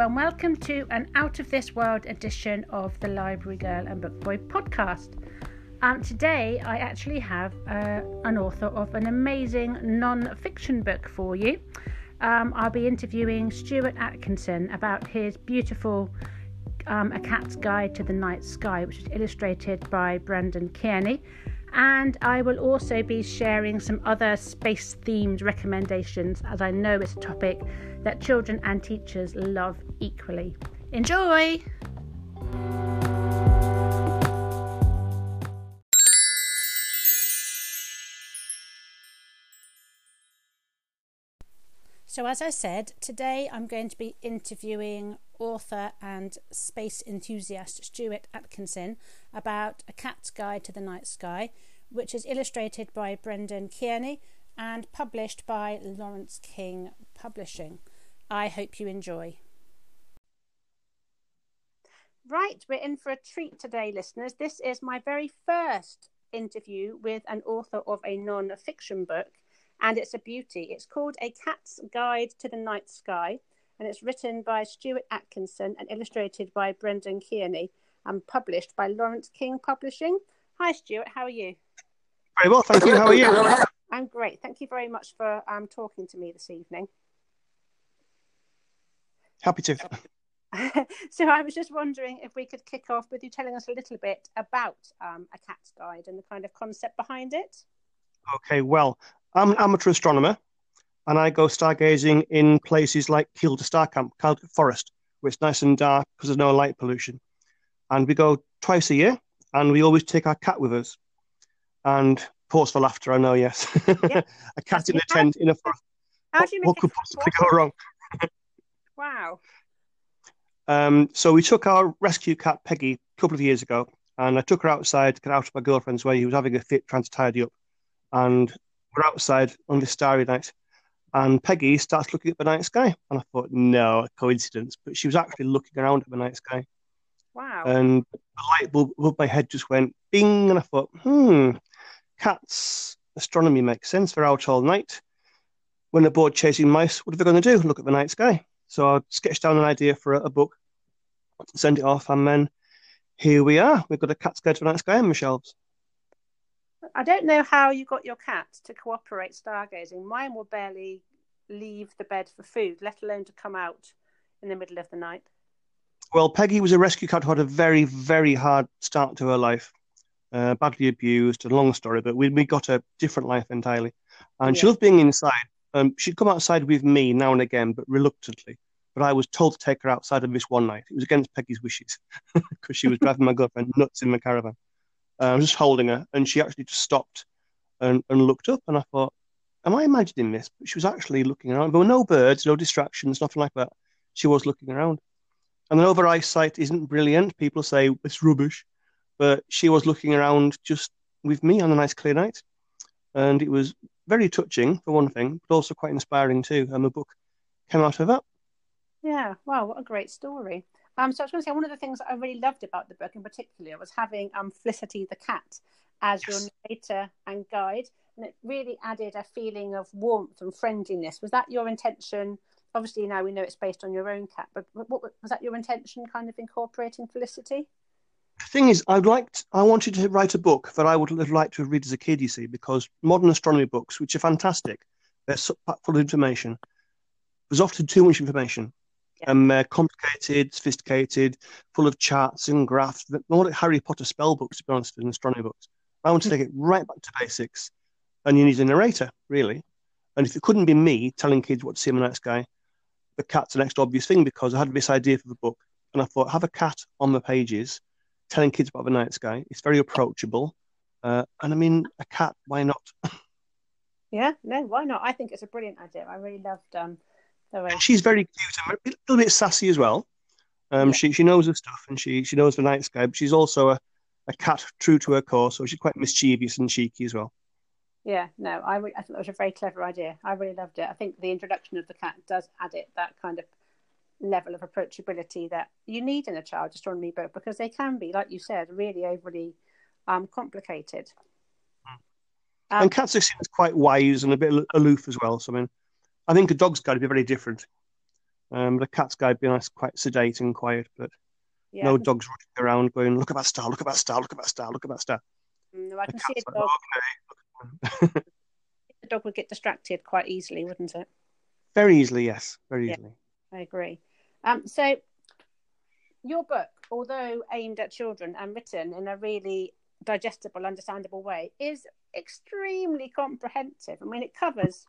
and welcome to an out of this world edition of the Library Girl and Book Boy podcast. Um, today, I actually have uh, an author of an amazing non fiction book for you. Um, I'll be interviewing Stuart Atkinson about his beautiful um, A Cat's Guide to the Night Sky, which is illustrated by Brendan Kearney. And I will also be sharing some other space themed recommendations, as I know it's a topic that children and teachers love equally. Enjoy! So, as I said, today I'm going to be interviewing author and space enthusiast Stuart Atkinson about A Cat's Guide to the Night Sky, which is illustrated by Brendan Kearney and published by Laurence King Publishing. I hope you enjoy. Right, we're in for a treat today, listeners. This is my very first interview with an author of a non fiction book, and it's a beauty. It's called A Cat's Guide to the Night Sky, and it's written by Stuart Atkinson and illustrated by Brendan Kearney and published by Laurence King Publishing. Hi, Stuart, how are you? Very well, thank you. How are you? I'm great. Thank you very much for um, talking to me this evening. Happy to. so I was just wondering if we could kick off with you telling us a little bit about um, a cat's guide and the kind of concept behind it. Okay, well, I'm an amateur astronomer and I go stargazing in places like Kielder Star Camp, Caldicot Forest, where it's nice and dark because there's no light pollution. And we go twice a year and we always take our cat with us. And pause for laughter, I know, yes. Yeah. a cat in a tent in a forest. How do you what, what could possibly go wrong? Wow. Um, so we took our rescue cat Peggy a couple of years ago, and I took her outside to get out of my girlfriend's way. He was having a fit, trying to tidy up, and we're outside on this starry night, and Peggy starts looking at the night sky, and I thought, no, a coincidence, but she was actually looking around at the night sky. Wow. And the light bulb above my head just went bing, and I thought, hmm, cats astronomy makes sense. They're out all night. When they're bored chasing mice, what are they going to do? Look at the night sky. So I sketched down an idea for a, a book, sent it off, and then here we are. We've got a cat's guide to the night sky on the shelves. I don't know how you got your cat to cooperate stargazing. Mine will barely leave the bed for food, let alone to come out in the middle of the night. Well, Peggy was a rescue cat who had a very, very hard start to her life. Uh, badly abused, a long story, but we, we got a different life entirely. And yeah. she loved being inside. Um, she'd come outside with me now and again, but reluctantly. But I was told to take her outside on this one night. It was against Peggy's wishes because she was driving my girlfriend nuts in the caravan. Uh, I was just holding her, and she actually just stopped and, and looked up. And I thought, Am I imagining this? But she was actually looking around. There were no birds, no distractions, nothing like that. She was looking around. And although her eyesight isn't brilliant, people say it's rubbish, but she was looking around just with me on a nice clear night. And it was very touching for one thing, but also quite inspiring too. And the book came out of that. Yeah, wow, what a great story. Um, so I was going to say one of the things that I really loved about the book in particular was having um Felicity the cat as yes. your narrator and guide, and it really added a feeling of warmth and friendliness. Was that your intention? Obviously, now we know it's based on your own cat, but what was that your intention? Kind of incorporating Felicity? The thing is, I'd like to, I wanted to write a book that I would have liked to have read as a kid. You see, because modern astronomy books, which are fantastic, they're so full of information. There's often too much information, yeah. and they're complicated, sophisticated, full of charts and graphs. They're more like Harry Potter spell books, to be honest, than astronomy books. I want to hmm. take it right back to basics, and you need a narrator, really. And if it couldn't be me telling kids what to see in the night sky, the cat's the next obvious thing because I had this idea for the book, and I thought have a cat on the pages telling kids about the night sky. It's very approachable. Uh, and I mean, a cat, why not? yeah, no, why not? I think it's a brilliant idea. I really loved um, the way. And she's very cute and a little bit sassy as well. Um, yeah. She she knows her stuff and she she knows the night sky, but she's also a, a cat true to her core, so she's quite mischievous and cheeky as well. Yeah, no, I, re- I thought that was a very clever idea. I really loved it. I think the introduction of the cat does add it that kind of level of approachability that you need in a child astronomy book because they can be, like you said, really overly um, complicated. Um, and cats are seen as quite wise and a bit aloof as well. So I mean, I think a dog's got to be very different. Um, the cat's guy being nice, quite sedate and quiet, but yeah. no dogs running around going, "Look at that star! Look at that star! Look at that star! Look at that star!" No, I can see a dog. Like, okay. the dog would get distracted quite easily, wouldn't it? Very easily, yes, very easily. I agree. Um, so your book, although aimed at children and written in a really digestible, understandable way, is extremely comprehensive. I mean, it covers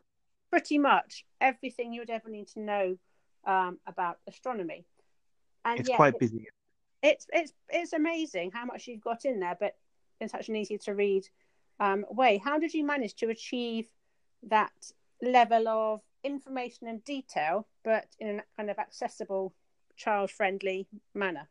pretty much everything you would ever need to know um, about astronomy. And it's quite busy. It's it's it's amazing how much you've got in there, but in such an easy to read um, way. How did you manage to achieve that level of information and detail, but in a kind of accessible, child friendly manner?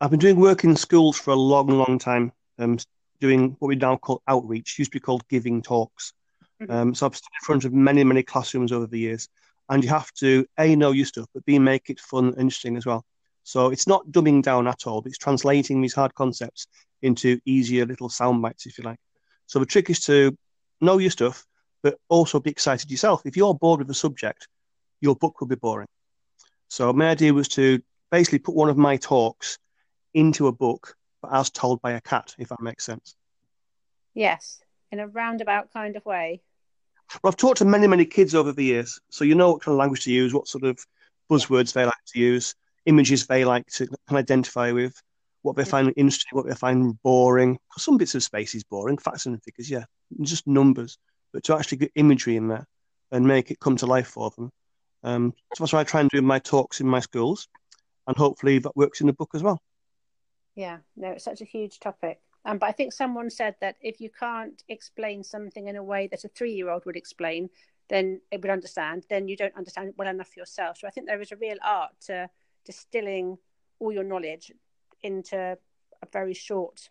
I've been doing work in schools for a long, long time, um, doing what we now call outreach, used to be called giving talks. Mm-hmm. Um, so I've stood in front of many, many classrooms over the years, and you have to a know your stuff, but b make it fun and interesting as well. So it's not dumbing down at all, but it's translating these hard concepts into easier little sound bites, if you like. So the trick is to know your stuff, but also be excited yourself. If you're bored with the subject, your book will be boring. So my idea was to basically put one of my talks into a book, but as told by a cat, if that makes sense. Yes, in a roundabout kind of way. Well, I've talked to many, many kids over the years, so you know what kind of language to use, what sort of buzzwords they like to use, images they like to identify with, what they find interesting, what they find boring. Some bits of space is boring, facts and figures, yeah, just numbers. But to actually get imagery in there and make it come to life for them. Um, so that's what I try and do in my talks in my schools, and hopefully that works in the book as well. Yeah, no, it's such a huge topic. Um, but I think someone said that if you can't explain something in a way that a three-year-old would explain, then it would understand. Then you don't understand it well enough yourself. So I think there is a real art to distilling all your knowledge into a very short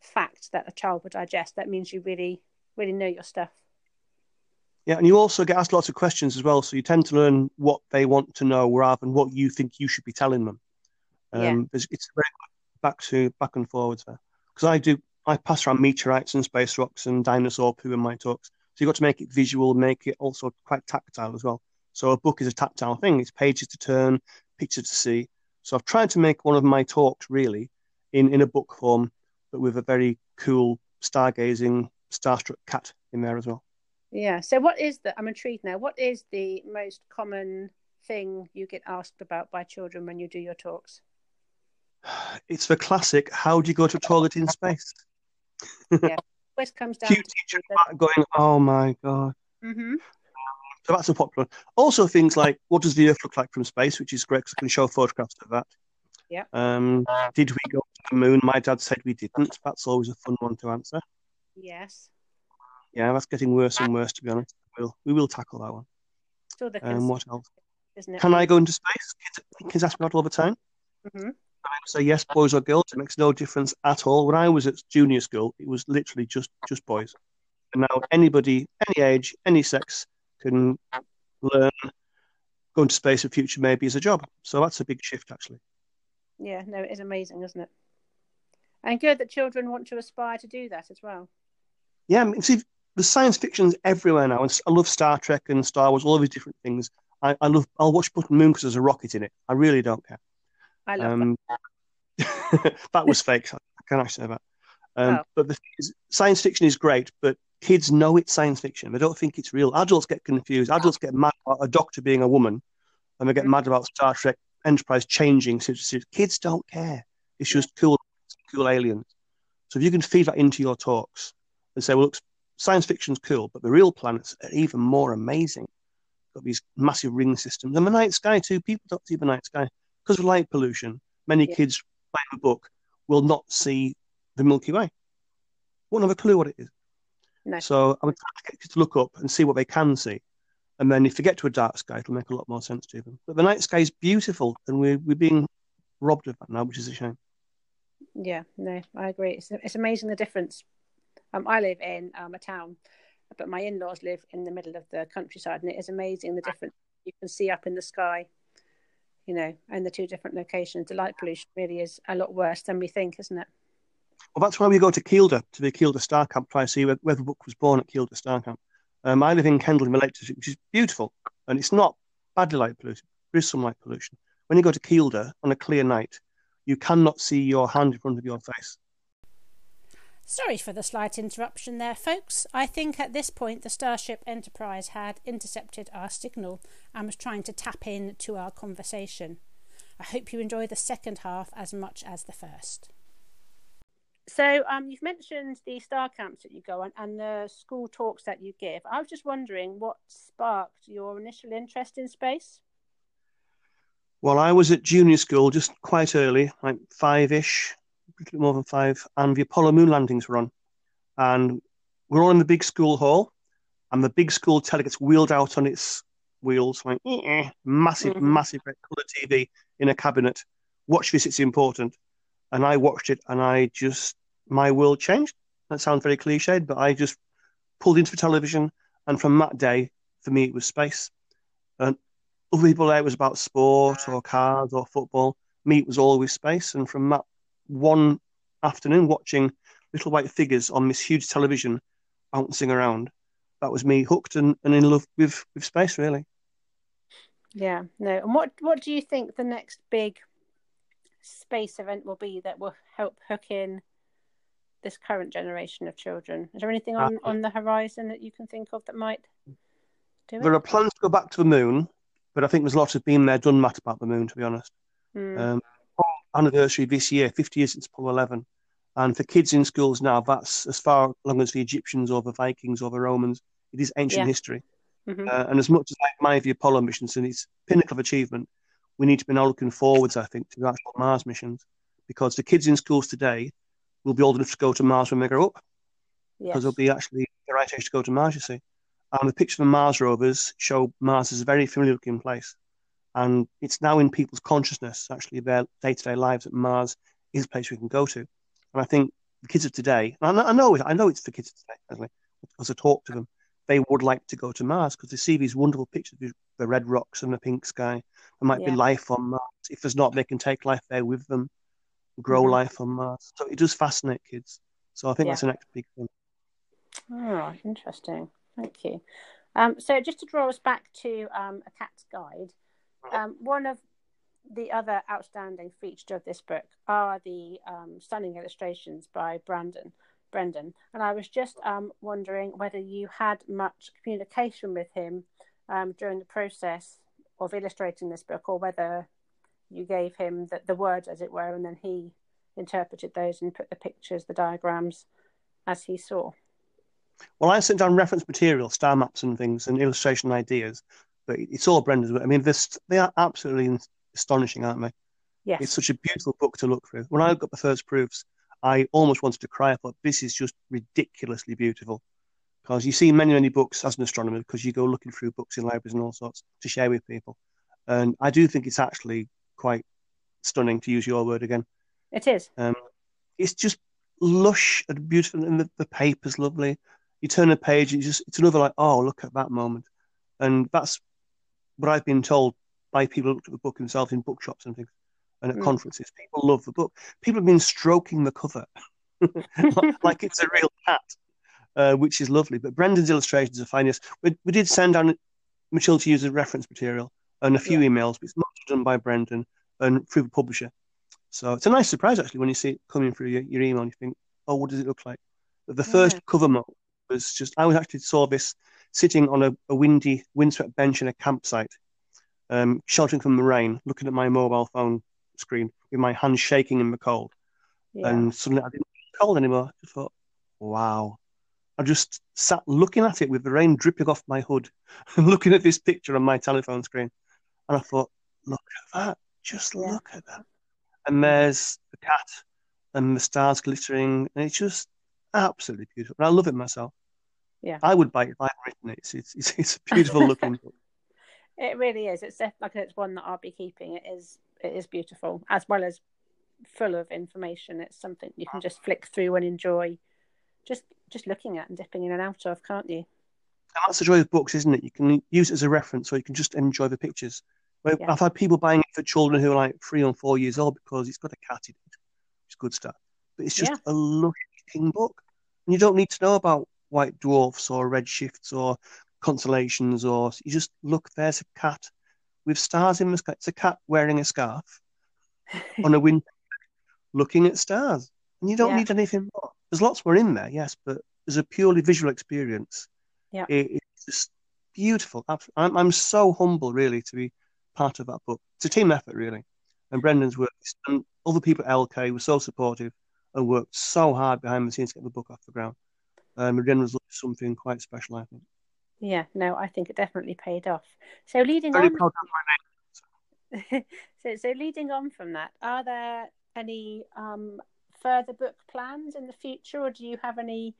fact that a child would digest. That means you really, really know your stuff. Yeah, and you also get asked lots of questions as well. So you tend to learn what they want to know rather than what you think you should be telling them. Um, yeah. It's very back to back and forwards there because I do I pass around meteorites and space rocks and dinosaur poo in my talks. So you've got to make it visual, make it also quite tactile as well. So a book is a tactile thing. It's pages to turn, pictures to see. So I've tried to make one of my talks really in, in a book form, but with a very cool stargazing, starstruck cat in there as well. Yeah. So what is the I'm intrigued now. What is the most common thing you get asked about by children when you do your talks? it's the classic. How do you go to a toilet in space? yeah, always comes down. Cute teacher going, oh my god. Mm-hmm. So that's a popular. Also, things like what does the Earth look like from space, which is great because I can show photographs of that. Yeah. Um, did we go to the moon? My dad said we didn't. That's always a fun one to answer. Yes. Yeah, that's getting worse and worse. To be honest, we'll we will tackle that one. So the um, what else? Isn't it? Can I go into space? Kids, kids ask me that all the time. Mm-hmm. I say yes, boys or girls. It makes no difference at all. When I was at junior school, it was literally just just boys. And now anybody, any age, any sex, can learn going to space in the future maybe as a job. So that's a big shift, actually. Yeah, no, it is amazing, isn't it? And good that children want to aspire to do that as well. Yeah, I mean, see, the science fiction's everywhere now. And I love Star Trek and Star Wars, all of these different things. I, I love. I'll watch Button Moon because there's a rocket in it. I really don't care. I love um, that. that was fake. I can't actually say that. Um, oh. But the science fiction is great, but kids know it's science fiction. They don't think it's real. Adults get confused. Adults get mad about a doctor being a woman, and they get mm-hmm. mad about Star Trek Enterprise changing. So kids don't care. It's just cool, cool aliens. So if you can feed that into your talks and say, well, look, science fiction's cool, but the real planets are even more amazing. Got these massive ring systems, and the night sky too. People don't see the night sky because of light pollution, many yeah. kids buying a book will not see the Milky Way. Won't have a clue what it is. No. So I would get kids to look up and see what they can see. And then if they get to a dark sky, it'll make a lot more sense to them. But the night sky is beautiful, and we're, we're being robbed of that now, which is a shame. Yeah, no, I agree. It's, it's amazing the difference. Um, I live in um, a town, but my in laws live in the middle of the countryside, and it is amazing the difference you can see up in the sky you know, and the two different locations, the light pollution really is a lot worse than we think, isn't it? Well, that's why we go to Kielder, to the Kielder Star Camp, try to see where, where the book was born at Kielder Star Camp. Um, I live in Kendal in the Lake District, which is beautiful, and it's not badly light polluted. There is some light pollution. When you go to Kielder on a clear night, you cannot see your hand in front of your face. Sorry for the slight interruption there, folks. I think at this point the Starship Enterprise had intercepted our signal and was trying to tap in to our conversation. I hope you enjoy the second half as much as the first. So, um, you've mentioned the star camps that you go on and the school talks that you give. I was just wondering what sparked your initial interest in space. Well, I was at junior school just quite early, like five ish, a little more than five, and the Apollo moon landings were on. And we're all in the big school hall, and the big school telly gets wheeled out on its wheels, like eh, massive, mm-hmm. massive red colour TV in a cabinet. Watch this, it's important. And I watched it, and I just, my world changed. That sounds very cliched, but I just pulled into the television, and from that day, for me, it was space. And other people there, it was about sport or cars or football. Me, it was always space. And from that one afternoon watching little white figures on this huge television bouncing around. That was me hooked and, and in love with, with space, really. Yeah, no. And what, what do you think the next big space event will be that will help hook in this current generation of children? Is there anything on, uh, on the horizon that you can think of that might do it? There are plans to go back to the moon, but I think there's lots of been there, done that about the moon, to be honest. Mm. Um, anniversary this year, 50 years since Apollo 11. And for kids in schools now, that's as far along as the Egyptians or the Vikings or the Romans. It is ancient yeah. history. Mm-hmm. Uh, and as much as I admire the Apollo missions and its pinnacle of achievement, we need to be now looking forwards, I think, to the actual Mars missions. Because the kids in schools today will be old enough to go to Mars when they grow up. Because yes. they'll be actually the right age to go to Mars, you see. And the pictures of the Mars rovers show Mars is a very familiar looking place. And it's now in people's consciousness, actually, their day to day lives that Mars is a place we can go to. And I think the kids of today, and I know, I know it's the kids of today, actually, because I talk to them, they would like to go to Mars because they see these wonderful pictures of the red rocks and the pink sky. There might yeah. be life on Mars. If there's not, they can take life there with them, grow mm-hmm. life on Mars. So it does fascinate kids. So I think yeah. that's the next big thing. Oh, interesting. Thank you. Um, so just to draw us back to um, a cat's guide, um, one of the other outstanding features of this book are the um, stunning illustrations by Brandon. Brendan, and I was just um, wondering whether you had much communication with him um, during the process of illustrating this book, or whether you gave him the, the words, as it were, and then he interpreted those and put the pictures, the diagrams, as he saw. Well, I sent down reference material, star maps, and things, and illustration ideas, but it's all Brendan's. I mean, this they are absolutely astonishing, aren't they? Yes. It's such a beautiful book to look through. When I got the first proofs, I almost wanted to cry. I thought this is just ridiculously beautiful. Because you see many, many books as an astronomer, because you go looking through books in libraries and all sorts to share with people. And I do think it's actually quite stunning, to use your word again. It is. Um, it's just lush and beautiful, and the, the paper's lovely. You turn a page, and just it's another like, oh, look at that moment, and that's what I've been told by people who looked at the book themselves in bookshops and things and at mm. conferences. People love the book. People have been stroking the cover like it's a real cat, uh, which is lovely. But Brendan's illustrations are finest. We, we did send down Michelle to use as reference material and a few yeah. emails, but it's not done by Brendan and through the publisher. So it's a nice surprise actually when you see it coming through your, your email and you think, oh, what does it look like? But the yeah. first cover model was just, I was actually saw this sitting on a, a windy, windswept bench in a campsite, um, sheltering from the rain, looking at my mobile phone screen with my hands shaking in the cold. Yeah. And suddenly I didn't feel cold anymore. I thought, wow. I just sat looking at it with the rain dripping off my hood and looking at this picture on my telephone screen. And I thought, look at that. Just yeah. look at that. And there's the cat and the stars glittering. And it's just absolutely beautiful. And I love it myself. Yeah, I would buy it if I'd written it. It's it's, it's a beautiful looking book. It really is. It's like it's one that I'll be keeping. It is it is beautiful as well as full of information. It's something you can just flick through and enjoy, just just looking at and dipping in and out of, can't you? And that's the joy of books, isn't it? You can use it as a reference, or you can just enjoy the pictures. Yeah. I've had people buying it for children who are like three or four years old because it's got a cat in it. It's good stuff, but it's just yeah. a looking book, and you don't need to know about white dwarfs or redshifts or constellations or you just look there's a cat with stars in the sky. It's a cat wearing a scarf on a window, looking at stars. And you don't Yeah. need anything more. There's lots more in there, yes, but as a purely visual experience, Yeah. it, it's just beautiful. I'm, I'm so humble, really, to be part of that book. It's a team effort, really. And Brendan's work and other people at LK were so supportive and worked so hard behind the scenes to get the book off the ground. Um, Brendan was something quite special, I think. Yeah, no, I think it definitely paid off. So leading Very on, proud my name. so so leading on from that, are there any um, further book plans in the future, or do you have any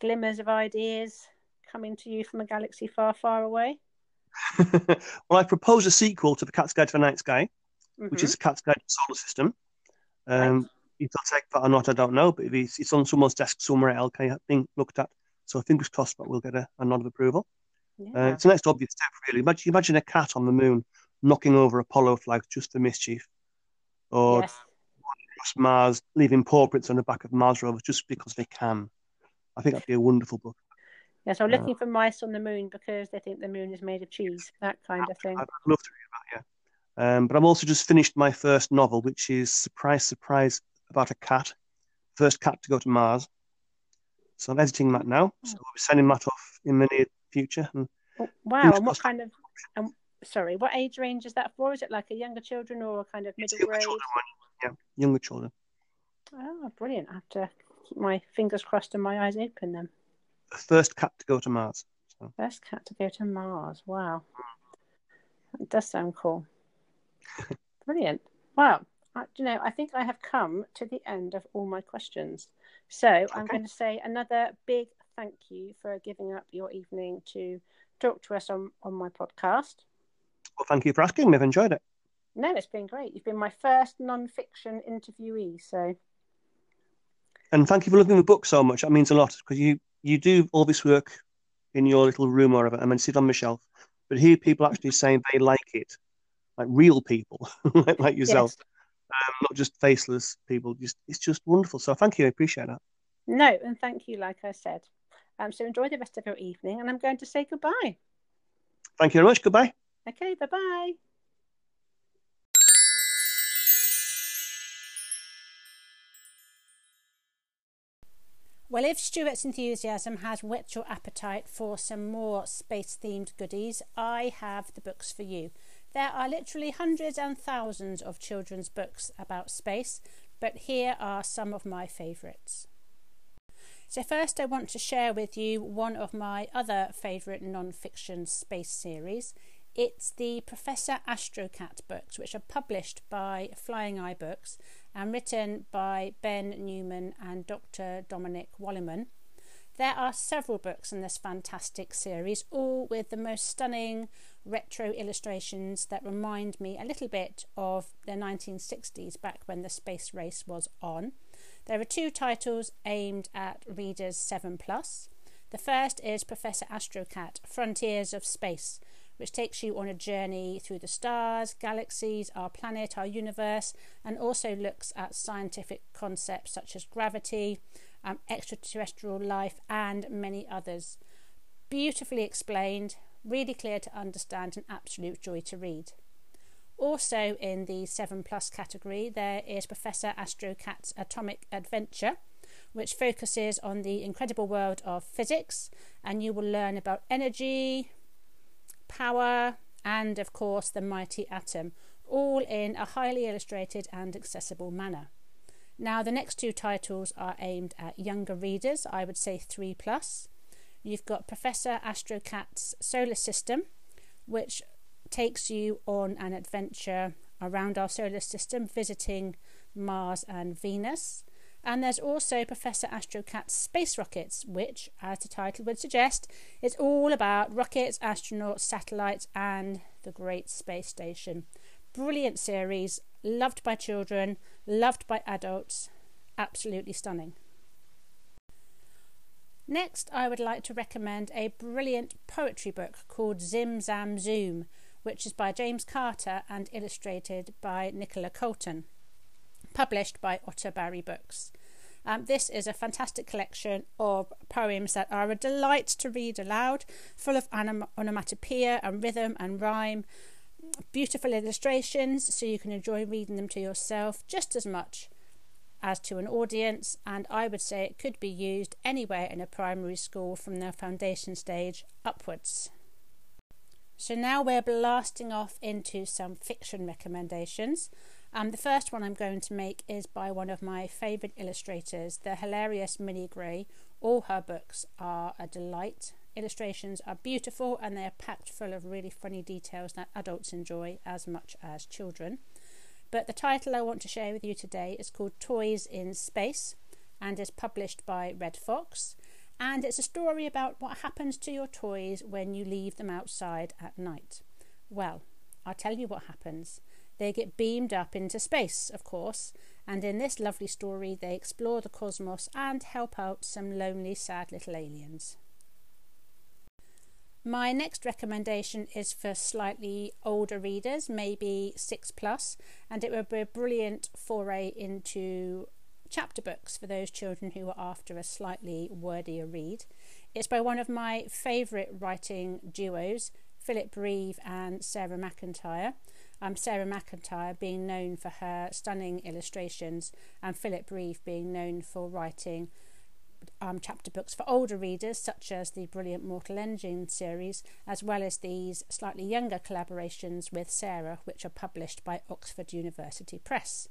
glimmers of ideas coming to you from a galaxy far, far away? well, I propose a sequel to The Cat's Guide to the Night Sky, which Mhm. is Cat's Guide to the Solar System. Um, Right. If they'll take that or not, I don't know, but if it's, it's on someone's desk somewhere at LK being looked at. So fingers crossed that we'll get a, a nod of approval. Uh, it's the next obvious step, really. Imagine, imagine a cat on the moon knocking over Apollo flags just for mischief, or yes. across Mars, leaving paw prints on the back of Mars rovers just because they can. I think that'd be a wonderful book. Yes, I'm uh, looking for mice on the moon because they think the moon is made of cheese, that kind of thing. I'd, love to read that, yeah. Um, but I'm also just finished my first novel, which is surprise, surprise about a cat. First cat to go to Mars. So I'm editing that now. So we'll be sending that off in the near future. And Wow, and what kind of, um, sorry, what age range is that for? Is it like a younger children or a kind of middle younger grade? children, yeah, younger children. Oh, brilliant. I have to keep my fingers crossed and my eyes open then. The first cat to go to Mars. So First cat to go to Mars. Wow. That does sound cool. Brilliant. Wow. You know, I think I have come to the end of all my questions. So I'm going to say another big thank you for giving up your evening to talk to us on, on my podcast. well, thank you for asking me. I've enjoyed it. No, it's been great. You've been my first non-fiction interviewee, so And thank you for loving the book so much. That means a lot because you, you do all this work in your little room or whatever and then sit on the shelf. But hear people actually saying they like it, like real people, like, like yourself, yes. Um, not just faceless people. Just It's just wonderful. So thank you. I appreciate that. No, and thank you, like I said. Um, so enjoy the rest of your evening, and I'm going to say goodbye. Thank you very much. Goodbye. Okay, bye bye. Well, if Stuart's enthusiasm has whet your appetite for some more space themed goodies, I have the books for you. There are literally hundreds and thousands of children's books about space, but here are some of my favourites. So, first, I want to share with you one of my other favourite non fiction space series. It's the Professor Astrocat books, which are published by Flying Eye Books and written by Ben Newman and Dr. Dominic Walliman. There are several books in this fantastic series, all with the most stunning retro illustrations that remind me a little bit of the 1960s, back when the space race was on. There are two titles aimed at readers 7 plus. The first is Professor Astrocat Frontiers of Space, which takes you on a journey through the stars, galaxies, our planet, our universe, and also looks at scientific concepts such as gravity, um, extraterrestrial life, and many others. Beautifully explained, really clear to understand, and absolute joy to read. Also, in the 7 plus category, there is Professor Astrocat's Atomic Adventure, which focuses on the incredible world of physics, and you will learn about energy, power, and of course the mighty atom, all in a highly illustrated and accessible manner. Now, the next two titles are aimed at younger readers, I would say 3 plus. You've got Professor Astrocat's Solar System, which takes you on an adventure around our solar system, visiting Mars and Venus. And there's also Professor Astrocat's Space Rockets, which, as the title would suggest, is all about rockets, astronauts, satellites, and the Great Space Station. Brilliant series, loved by children, loved by adults, absolutely stunning. Next, I would like to recommend a brilliant poetry book called Zim Zam Zoom, which is by James Carter and illustrated by Nicola Colton, published by Otter Barry Books. Um, this is a fantastic collection of poems that are a delight to read aloud, full of onom- onomatopoeia and rhythm and rhyme. Beautiful illustrations, so you can enjoy reading them to yourself just as much as to an audience, and I would say it could be used anywhere in a primary school from the foundation stage upwards. So now we're blasting off into some fiction recommendations. Um, the first one I'm going to make is by one of my favourite illustrators, the hilarious Mini Grey. All her books are a delight. Illustrations are beautiful and they are packed full of really funny details that adults enjoy as much as children. But the title I want to share with you today is called Toys in Space and is published by Red Fox. And it's a story about what happens to your toys when you leave them outside at night. Well, I'll tell you what happens. They get beamed up into space, of course, and in this lovely story, they explore the cosmos and help out some lonely, sad little aliens. My next recommendation is for slightly older readers, maybe six plus, and it would be a brilliant foray into chapter books for those children who are after a slightly wordier read. It's by one of my favourite writing duos, Philip Reeve and Sarah McIntyre. Um, Sarah McIntyre being known for her stunning illustrations, and Philip Reeve being known for writing um, chapter books for older readers, such as the brilliant Mortal Engine series, as well as these slightly younger collaborations with Sarah, which are published by Oxford University Press.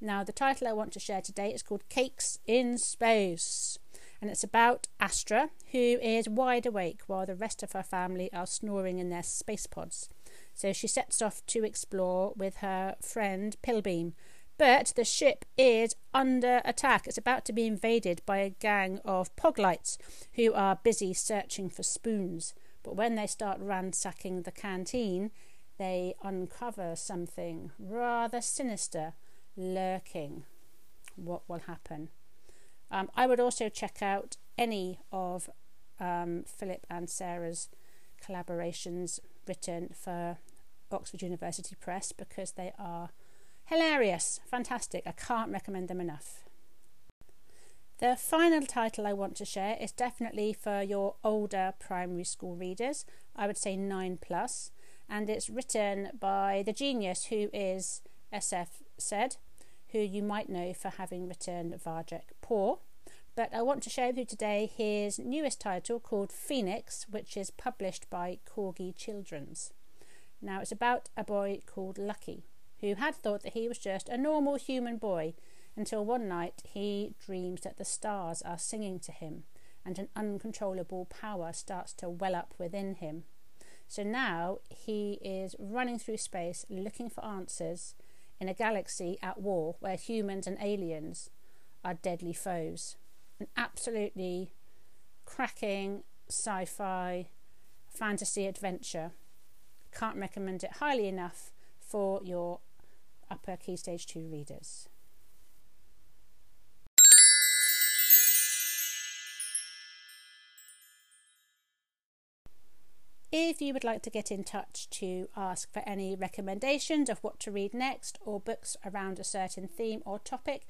Now, the title I want to share today is called Cakes in Space, and it's about Astra, who is wide awake while the rest of her family are snoring in their space pods. So she sets off to explore with her friend Pilbeam. But the ship is under attack. It's about to be invaded by a gang of poglites who are busy searching for spoons. But when they start ransacking the canteen, they uncover something rather sinister lurking. What will happen? Um, I would also check out any of um, Philip and Sarah's collaborations written for Oxford University Press because they are hilarious, fantastic. I can't recommend them enough. The final title I want to share is definitely for your older primary school readers. I would say 9 plus, and it's written by the genius who is SF Said, who you might know for having written Varjak Paw. But I want to share with you today his newest title called Phoenix, which is published by Corgi Children's. Now, it's about a boy called Lucky, who had thought that he was just a normal human boy until one night he dreams that the stars are singing to him and an uncontrollable power starts to well up within him. So now he is running through space looking for answers in a galaxy at war where humans and aliens are deadly foes. An absolutely cracking sci fi fantasy adventure can't recommend it highly enough for your upper key stage 2 readers. If you would like to get in touch to ask for any recommendations of what to read next or books around a certain theme or topic,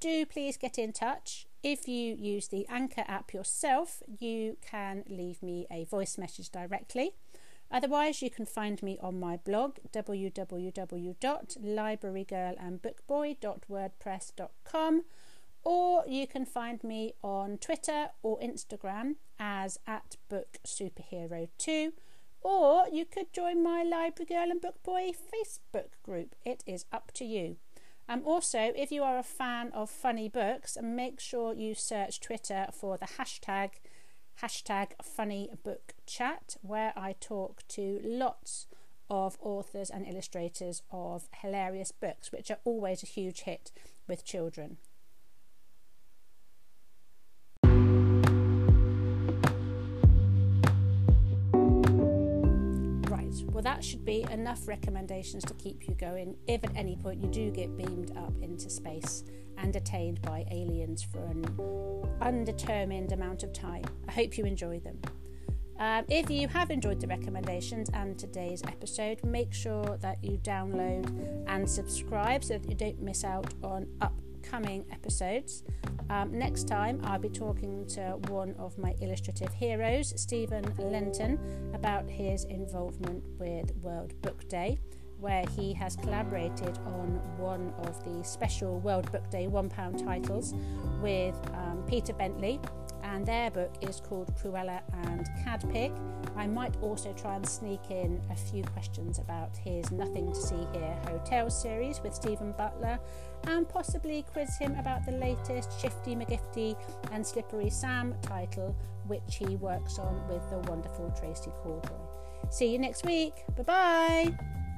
do please get in touch. If you use the Anchor app yourself, you can leave me a voice message directly. Otherwise, you can find me on my blog www.librarygirlandbookboy.wordpress.com or you can find me on Twitter or Instagram as at Book Superhero 2 or you could join my Library Girl and Book Boy Facebook group. It is up to you. Um, also, if you are a fan of funny books, make sure you search Twitter for the hashtag hashtag funny book chat where I talk to lots of authors and illustrators of hilarious books, which are always a huge hit with children. Right, well, that should be enough recommendations to keep you going if at any point you do get beamed up into space and detained by aliens for an undetermined amount of time. I hope you enjoy them. Um, if you have enjoyed the recommendations and today's episode, make sure that you download and subscribe so that you don't miss out on upcoming episodes. Um, next time, I'll be talking to one of my illustrative heroes, Steven Lenton, about his involvement with World Book Day where he has collaborated on one of the special World Book Day £1 titles with um, Peter Bently and their book is called Cruella and Cadpig. I might also try and sneak in a few questions about his Nothing to See Here Hotel series with Steven Butler and possibly quiz him about the latest Shifty McGifty and Slippery Sam title, which he works on with the wonderful Tracey Corderoy. See you next week. Bye bye.